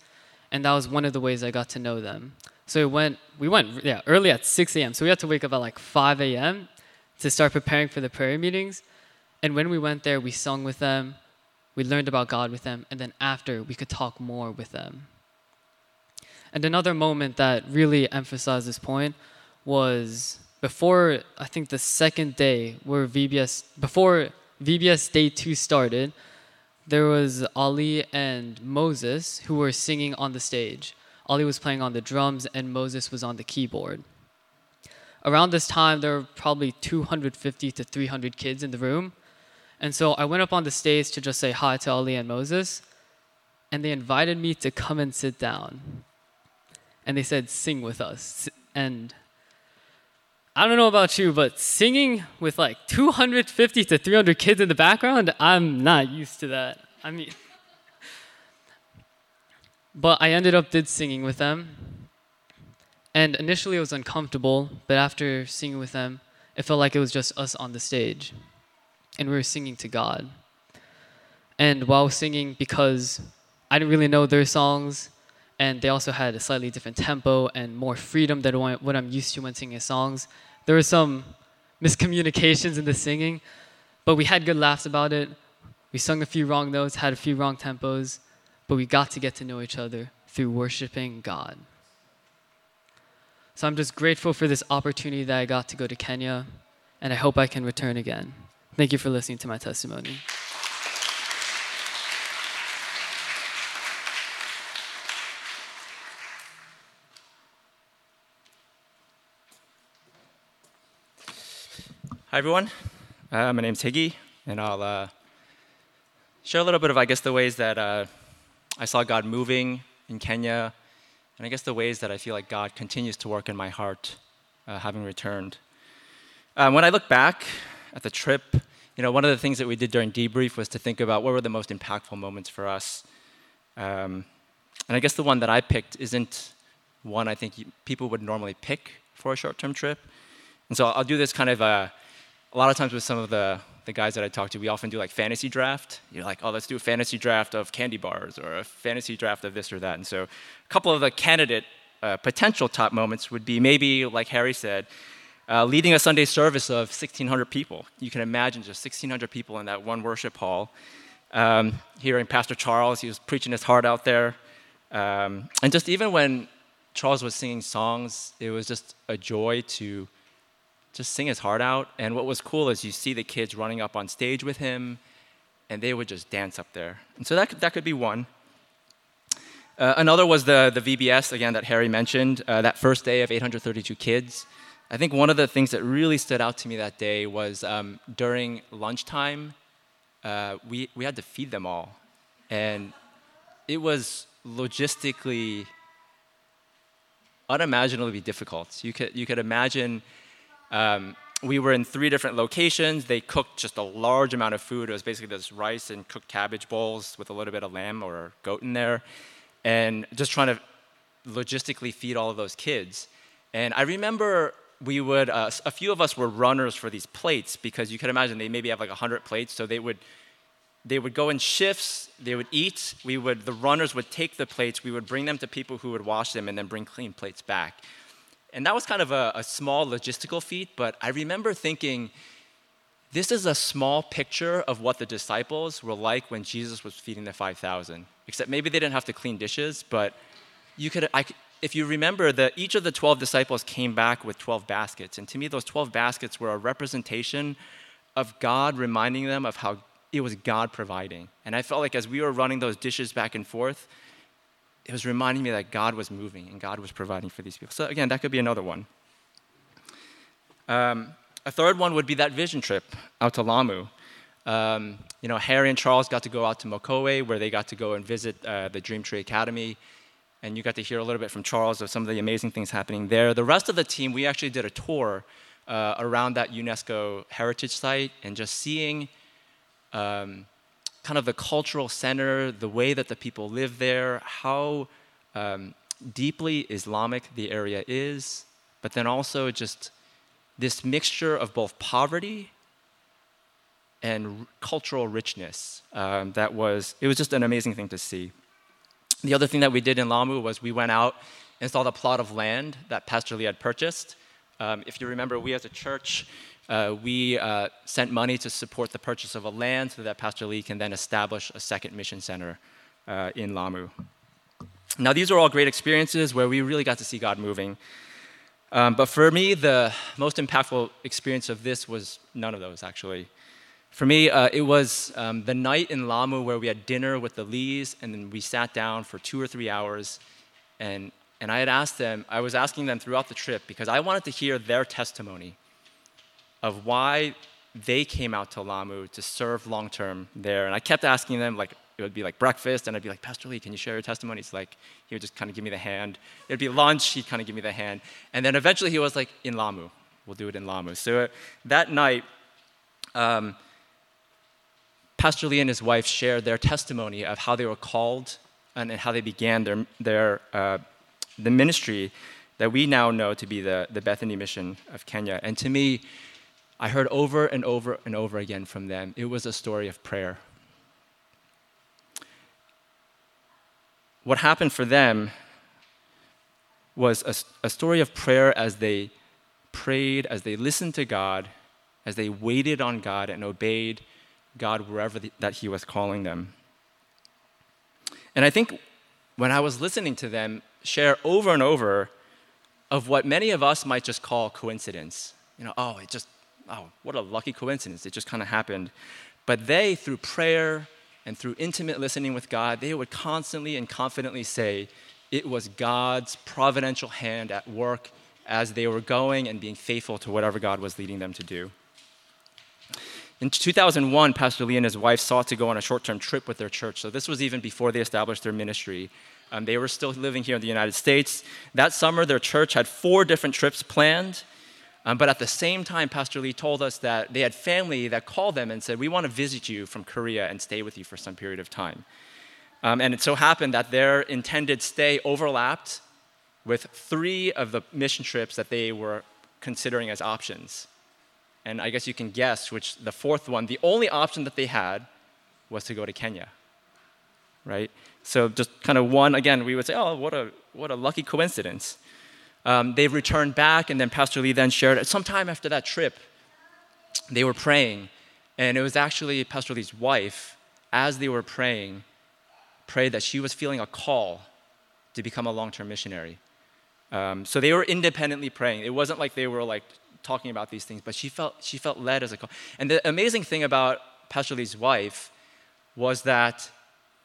and that was one of the ways I got to know them. So we went, we went yeah, early at 6 a.m. So we had to wake up at like 5 a.m. to start preparing for the prayer meetings. And when we went there, we sung with them, we learned about God with them, and then after, we could talk more with them. And another moment that really emphasized this point was before, I think the second day where VBS, before VBS day two started, there was Ali and Moses who were singing on the stage. Ali was playing on the drums and Moses was on the keyboard. Around this time, there were probably 250 to 300 kids in the room, and so I went up on the stage to just say hi to Ali and Moses, and they invited me to come and sit down. And they said, sing with us. And I don't know about you, but singing with like 250 to 300 kids in the background, I'm not used to that. I mean, but I ended up did singing with them. And initially it was uncomfortable, but after singing with them, it felt like it was just us on the stage and we were singing to God. And while singing, because I didn't really know their songs, and they also had a slightly different tempo and more freedom than what I'm used to when singing songs, there were some miscommunications in the singing, but we had good laughs about it. We sung a few wrong notes, had a few wrong tempos, but we got to get to know each other through worshiping God. So I'm just grateful for this opportunity that I got to go to Kenya, and I hope I can return again. Thank you for listening to my testimony. Hi, everyone. Uh, my name's Higgy, and I'll uh, share a little bit of, I guess, the ways that uh, I saw God moving in Kenya, and I guess the ways that I feel like God continues to work in my heart, uh, having returned. Um, when I look back at the trip, you know, one of the things that we did during debrief was to think about what were the most impactful moments for us. Um, and I guess the one that I picked isn't one I think people would normally pick for a short-term trip. And so I'll do this kind of uh, a lot of times with some of the, the guys that I talk to, we often do like fantasy draft. You're like, oh, let's do a fantasy draft of candy bars or a fantasy draft of this or that. And so a couple of the candidate uh, potential top moments would be maybe, like Harry said, uh, leading a Sunday service of 1,600 people. You can imagine just 1,600 people in that one worship hall. Um, hearing Pastor Charles, he was preaching his heart out there. Um, and just even when Charles was singing songs, it was just a joy to just sing his heart out. And what was cool is you see the kids running up on stage with him, and they would just dance up there. And so that could, that could be one. Uh, another was the, the VBS, again, that Harry mentioned, uh, that first day of 832 kids. I think one of the things that really stood out to me that day was um, during lunchtime, uh, we, we had to feed them all. And it was logistically unimaginably difficult. You could, you could imagine um, we were in three different locations. They cooked just a large amount of food. It was basically this rice and cooked cabbage bowls with a little bit of lamb or goat in there. And just trying to logistically feed all of those kids. And I remember we would, uh, a few of us were runners for these plates because you can imagine they maybe have like 100 plates. So they would, they would go in shifts, they would eat, we would, the runners would take the plates, we would bring them to people who would wash them and then bring clean plates back. And that was kind of a, a small logistical feat, but I remember thinking, this is a small picture of what the disciples were like when Jesus was feeding the 5,000. Except maybe they didn't have to clean dishes, but you could, I, if you remember that each of the 12 disciples came back with 12 baskets. And to me, those 12 baskets were a representation of God reminding them of how it was God providing. And I felt like as we were running those dishes back and forth, it was reminding me that God was moving and God was providing for these people. So, again, that could be another one. Um, a third one would be that vision trip out to Lamu. Um, you know, Harry and Charles got to go out to Mokowe, where they got to go and visit uh, the Dream Tree Academy and you got to hear a little bit from Charles of some of the amazing things happening there. The rest of the team, we actually did a tour uh, around that UNESCO heritage site and just seeing um, kind of the cultural center, the way that the people live there, how um, deeply Islamic the area is, but then also just this mixture of both poverty and cultural richness um, that was it was just an amazing thing to see the other thing that we did in Lamu was we went out and saw the plot of land that Pastor Lee had purchased. Um, if you remember, we as a church, uh, we uh, sent money to support the purchase of a land so that Pastor Lee can then establish a second mission center uh, in Lamu. Now, these are all great experiences where we really got to see God moving. Um, but for me, the most impactful experience of this was none of those, actually. For me, uh, it was um, the night in Lamu where we had dinner with the Lees, and then we sat down for two or three hours. And, and I had asked them, I was asking them throughout the trip because I wanted to hear their testimony of why they came out to Lamu to serve long term there. And I kept asking them, like, it would be like breakfast, and I'd be like, Pastor Lee, can you share your testimony? He's like, he would just kind of give me the hand. It'd be lunch, he'd kind of give me the hand. And then eventually he was like, in Lamu. We'll do it in Lamu. So uh, that night, um, Pastor Lee and his wife shared their testimony of how they were called and, how they began their, their uh, the ministry that we now know to be the, the Bethany mission of Kenya. And to me, I heard over and over and over again from them, it was a story of prayer. What happened for them was a, a story of prayer as they prayed, as they listened to God, as they waited on God and obeyed God wherever the, that He was calling them. And I think when I was listening to them share over and over of what many of us might just call coincidence, you know, oh, it just, oh, what a lucky coincidence, it just kind of happened. But they, through prayer and through intimate listening with God, they would constantly and confidently say, it was God's providential hand at work as they were going and being faithful to whatever God was leading them to do. In 2001, Pastor Lee and his wife sought to go on a short term trip with their church. So this was even before they established their ministry. Um, they were still living here in the United States. That summer, their church had four different trips planned. Um, but at the same time, Pastor Lee told us that they had family that called them and said, We want to visit you from Korea and stay with you for some period of time. Um, and it so happened that their intended stay overlapped with three of the mission trips that they were considering as options. And I guess you can guess which the fourth one, the only option that they had was to go to Kenya. Right? So just kind of one, again, we would say, oh, what a, what a lucky coincidence. Um, they returned back, and then Pastor Lee then shared, sometime after that trip, they were praying, and it was actually Pastor Lee's wife, as they were praying, prayed that she was feeling a call to become a long term missionary. Um, so they were independently praying. It wasn't like they were like talking about these things, but she felt, she felt led as a call. And the amazing thing about Pastor Lee's wife was that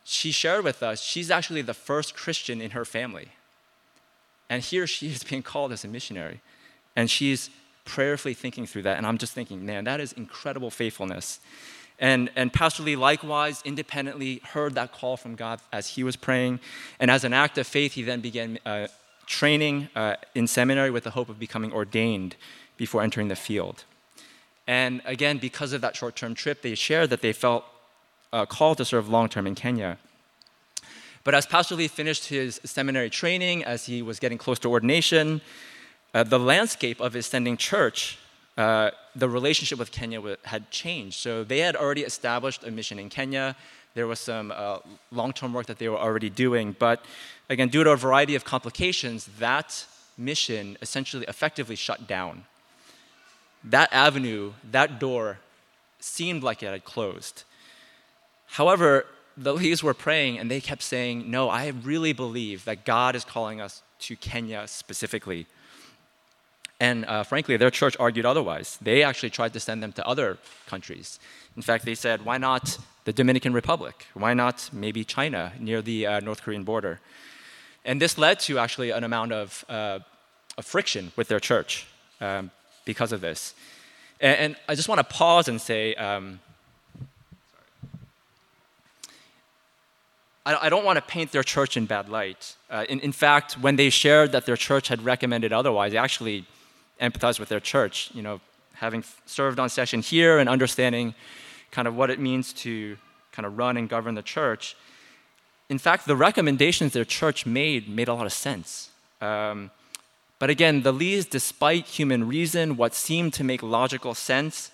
she shared with us she's actually the first Christian in her family. And he or she is being called as a missionary. And she's prayerfully thinking through that. And I'm just thinking, man, that is incredible faithfulness. And, and Pastor Lee likewise independently heard that call from God as he was praying. And as an act of faith, he then began uh, training uh, in seminary with the hope of becoming ordained before entering the field. And again, because of that short term trip, they shared that they felt uh, called to serve long term in Kenya. But as Pastor Lee finished his seminary training, as he was getting close to ordination, uh, the landscape of his sending church uh, the relationship with Kenya had changed. So they had already established a mission in Kenya. There was some uh, long term work that they were already doing. But again, due to a variety of complications, that mission essentially effectively shut down. That avenue, that door, seemed like it had closed. However, the Lees were praying and they kept saying, No, I really believe that God is calling us to Kenya specifically. And uh, frankly, their church argued otherwise. They actually tried to send them to other countries. In fact, they said, why not the Dominican Republic? Why not maybe China near the uh, North Korean border? And this led to actually an amount of, uh, of friction with their church um, because of this. And, and, I just want to pause and say, um, I, I don't want to paint their church in bad light. Uh, in, in fact, when they shared that their church had recommended otherwise, they actually empathized with their church. You know, having served on session here and understanding kind of what it means to kind of run and govern the church. In fact, the recommendations their church made made a lot of sense. Um, but again, the Lees, despite human reason, what seemed to make logical sense,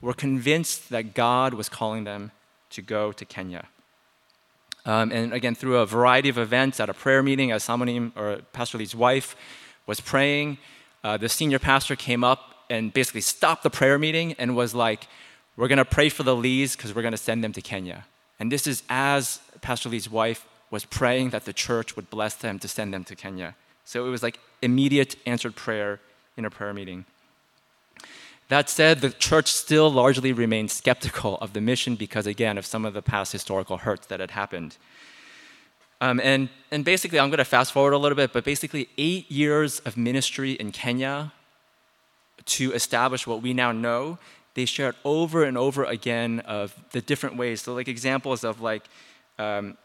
were convinced that God was calling them to go to Kenya. Um, and again, through a variety of events at a prayer meeting, as or Pastor Lee's wife, was praying, uh, the senior pastor came up and basically stopped the prayer meeting and was like, We're going to pray for the Lees because we're going to send them to Kenya. And this is as Pastor Lee's wife was praying that the church would bless them to send them to Kenya. So it was like immediate answered prayer in a prayer meeting. That said, the church still largely remained skeptical of the mission because, again, of some of the past historical hurts that had happened. Um, and, and basically, I'm going to fast forward a little bit, but basically, eight years of ministry in Kenya to establish what we now know. They shared over and over again of the different ways. So, like examples of like um,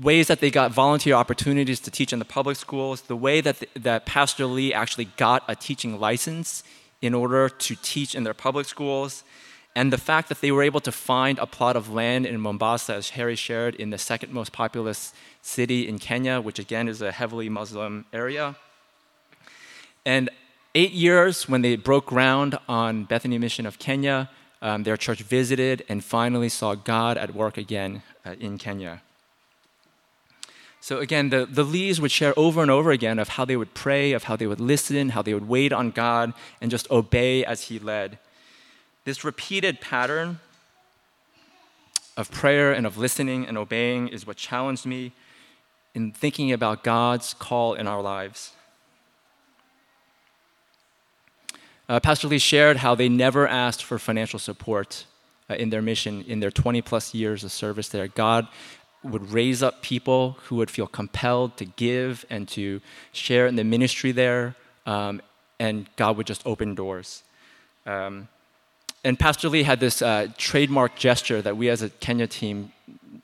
ways that they got volunteer opportunities to teach in the public schools, the way that, the, that Pastor Lee actually got a teaching license in order to teach in their public schools, and the fact that they were able to find a plot of land in Mombasa, as Harry shared, in the second most populous city in Kenya, which again is a heavily Muslim area. And eight years when they broke ground on Bethany Mission of Kenya, um, their church visited and finally saw God at work again uh, in Kenya. So again, the, the Lees would share over and over again of how they would pray, of how they would listen, how they would wait on God, and just obey as He led. This repeated pattern of prayer and of listening and obeying is what challenged me in thinking about God's call in our lives. Uh, Pastor Lee shared how they never asked for financial support uh, in their mission in their 20 plus years of service there. God would raise up people who would feel compelled to give and to share in the ministry there, um, and God would just open doors. Um, and Pastor Lee had this uh, trademark gesture that we as a Kenya team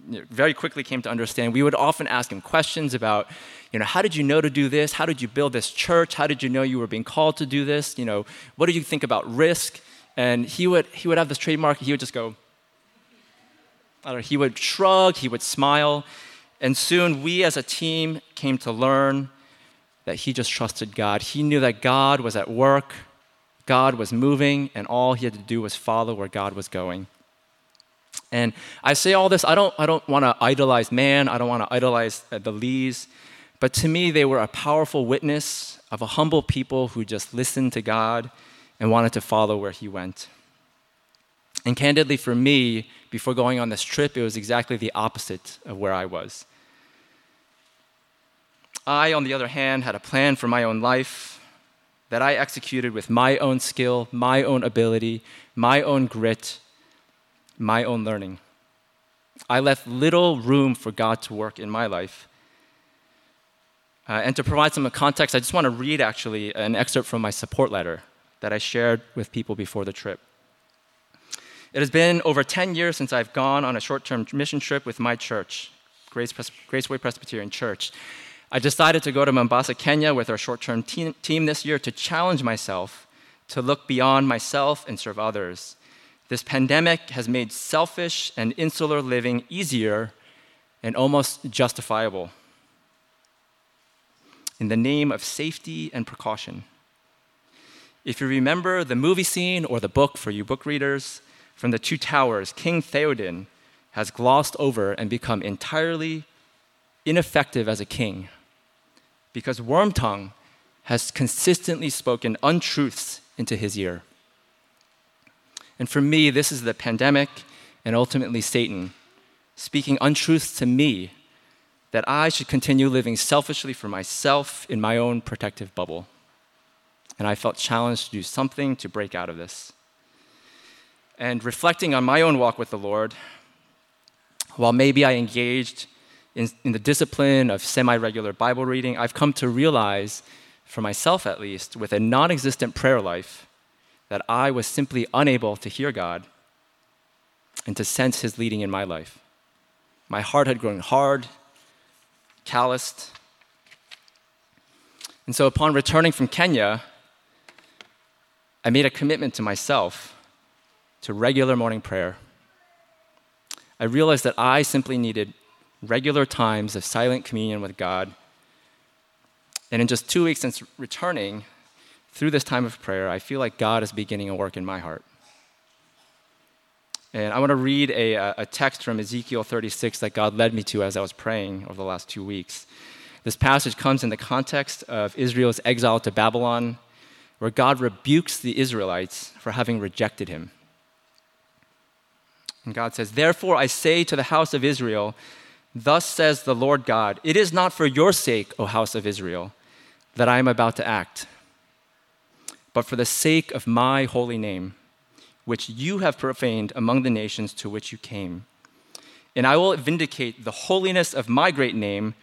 very quickly came to understand. We would often ask him questions about, you know, how did you know to do this? How did you build this church? How did you know you were being called to do this? You know, what do you think about risk? And he would he would have this trademark. He would just go. Know, he would shrug. He would smile, and soon we as a team came to learn that he just trusted God. He knew that God was at work God was moving, and all he had to do was follow where God was going. And I say all this, I don't, I don't want to idolize man, I don't want to idolize uh, the Lees, but to me, they were a powerful witness of a humble people who just listened to God and wanted to follow where he went. And candidly, for me, before going on this trip, it was exactly the opposite of where I was. I, on the other hand, had a plan for my own life that I executed with my own skill, my own ability, my own grit, my own learning. I left little room for God to work in my life. Uh, and to provide some context, I just want to read actually an excerpt from my support letter that I shared with people before the trip. It has been over 10 years since I've gone on a short term mission trip with my church, Grace Pres- Graceway Presbyterian Church. I decided to go to Mombasa, Kenya with our short term team, team this year to challenge myself to look beyond myself and serve others. This pandemic has made selfish and insular living easier and almost justifiable in the name of safety and precaution. If you remember the movie scene or the book for you book readers from the Two Towers, King Theoden has glossed over and become entirely ineffective as a king because Wormtongue has consistently spoken untruths into his ear. And for me, this is the pandemic and ultimately Satan speaking untruths to me that I should continue living selfishly for myself in my own protective bubble. And I felt challenged to do something to break out of this. And reflecting on my own walk with the Lord, while maybe I engaged in, in the discipline of semi regular Bible reading, I've come to realize, for myself at least, with a non existent prayer life, that I was simply unable to hear God and to sense His leading in my life. My heart had grown hard, calloused. And so, upon returning from Kenya, I made a commitment to myself to regular morning prayer. I realized that I simply needed regular times of silent communion with God. And in just two weeks since returning, through this time of prayer, I feel like God is beginning a work in my heart. And I want to read a, a text from Ezekiel 36 that God led me to as I was praying over the last two weeks. This passage comes in the context of Israel's exile to Babylon, where God rebukes the Israelites for having rejected him. And God says, Therefore I say to the house of Israel, Thus says the Lord God, It is not for your sake, O house of Israel, that I am about to act, but for the sake of my holy name, which you have profaned among the nations to which you came. And I will vindicate the holiness of my great name,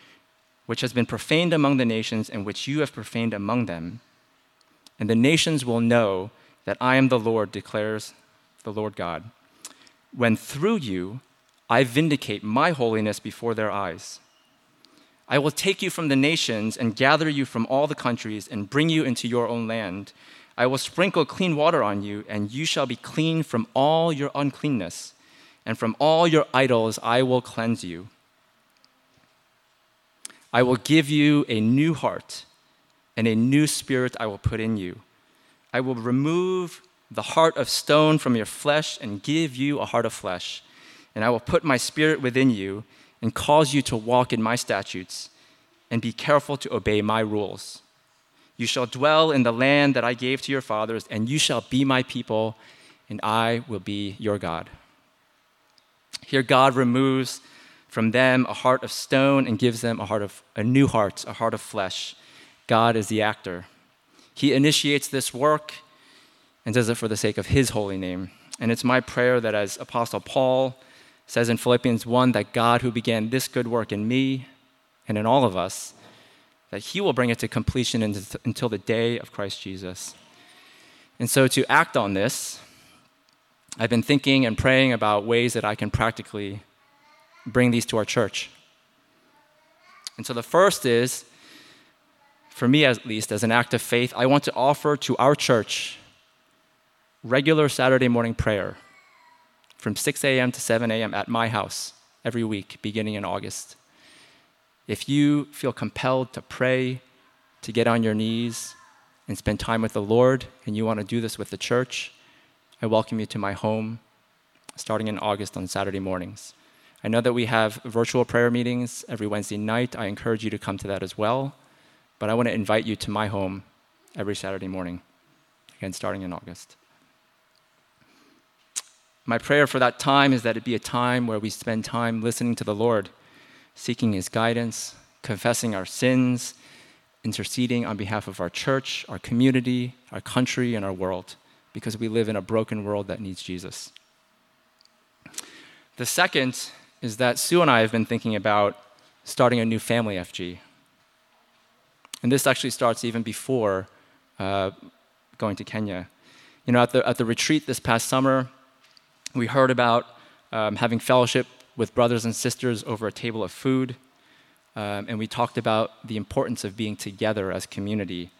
which has been profaned among the nations and which you have profaned among them. And the nations will know that I am the Lord, declares the Lord God, when through you I vindicate my holiness before their eyes. I will take you from the nations and gather you from all the countries and bring you into your own land. I will sprinkle clean water on you, and you shall be clean from all your uncleanness, and from all your idols I will cleanse you. I will give you a new heart, and a new spirit I will put in you. I will remove the heart of stone from your flesh and give you a heart of flesh and I will put my spirit within you and cause you to walk in my statutes and be careful to obey my rules. You shall dwell in the land that I gave to your fathers, and you shall be my people, and I will be your God. Here, God removes from them a heart of stone and gives them a heart of a new heart, a heart of flesh. God is the actor. He initiates this work and does it for the sake of his holy name. And it's my prayer that as Apostle Paul says in Philippians 1 that God, who began this good work in me and in all of us, that he will bring it to completion until the day of Christ Jesus. And so, to act on this, I've been thinking and praying about ways that I can practically bring these to our church. And so, the first is, for me at least, as an act of faith, I want to offer to our church regular Saturday morning prayer from 6 a.m. to 7 a.m. at my house every week, beginning in August. If you feel compelled to pray, to get on your knees, and spend time with the Lord, and you want to do this with the church, I welcome you to my home starting in August on Saturday mornings. I know that we have virtual prayer meetings every Wednesday night. I encourage you to come to that as well. But I want to invite you to my home every Saturday morning, again, starting in August. My prayer for that time is that it be a time where we spend time listening to the Lord, seeking His guidance, confessing our sins, interceding on behalf of our church, our community, our country, and our world, because we live in a broken world that needs Jesus. The second is that Sue and I have been thinking about starting a new family FG. And this actually starts even before uh, going to Kenya. You know, at the, at the retreat this past summer, we heard about um, having fellowship with brothers and sisters over a table of food. Um, and we talked about the importance of being together as community.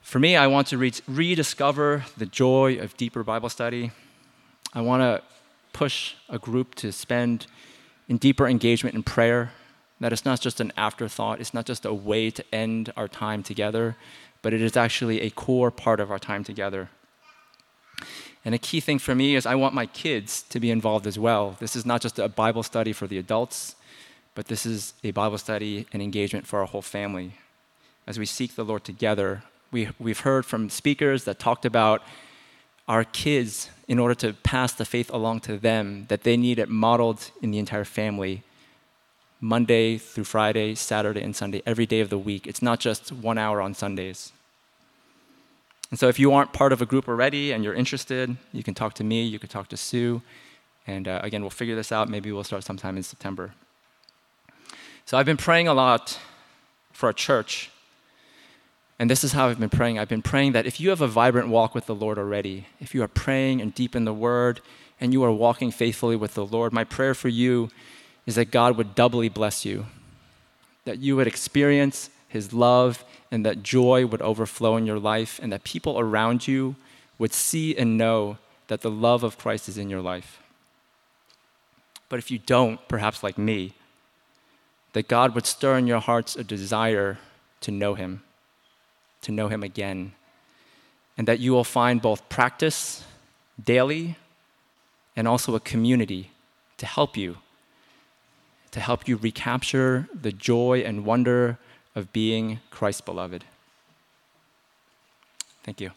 For me, I want to re- rediscover the joy of deeper Bible study. I want to push a group to spend in deeper engagement in prayer. That it's not just an afterthought, it's not just a way to end our time together, but it is actually a core part of our time together. And a key thing for me is I want my kids to be involved as well. This is not just a Bible study for the adults, but this is a Bible study and engagement for our whole family. As we seek the Lord together, we, we've heard from speakers that talked about our kids, in order to pass the faith along to them, that they need it modeled in the entire family Monday through Friday, Saturday, and Sunday, every day of the week. It's not just one hour on Sundays. And so, if you aren't part of a group already and you're interested, you can talk to me, you can talk to Sue, and uh, again, we'll figure this out. Maybe we'll start sometime in September. So, I've been praying a lot for a church, and this is how I've been praying. I've been praying that if you have a vibrant walk with the Lord already, if you are praying and deep in the Word, and you are walking faithfully with the Lord, my prayer for you is that God would doubly bless you, that you would experience His love and that joy would overflow in your life, and that people around you would see and know that the love of Christ is in your life. But if you don't, perhaps like me, that God would stir in your hearts a desire to know Him, to know Him again, and that you will find both practice daily and also a community to help you, to help you recapture the joy and wonder of being Christ's beloved. Thank you.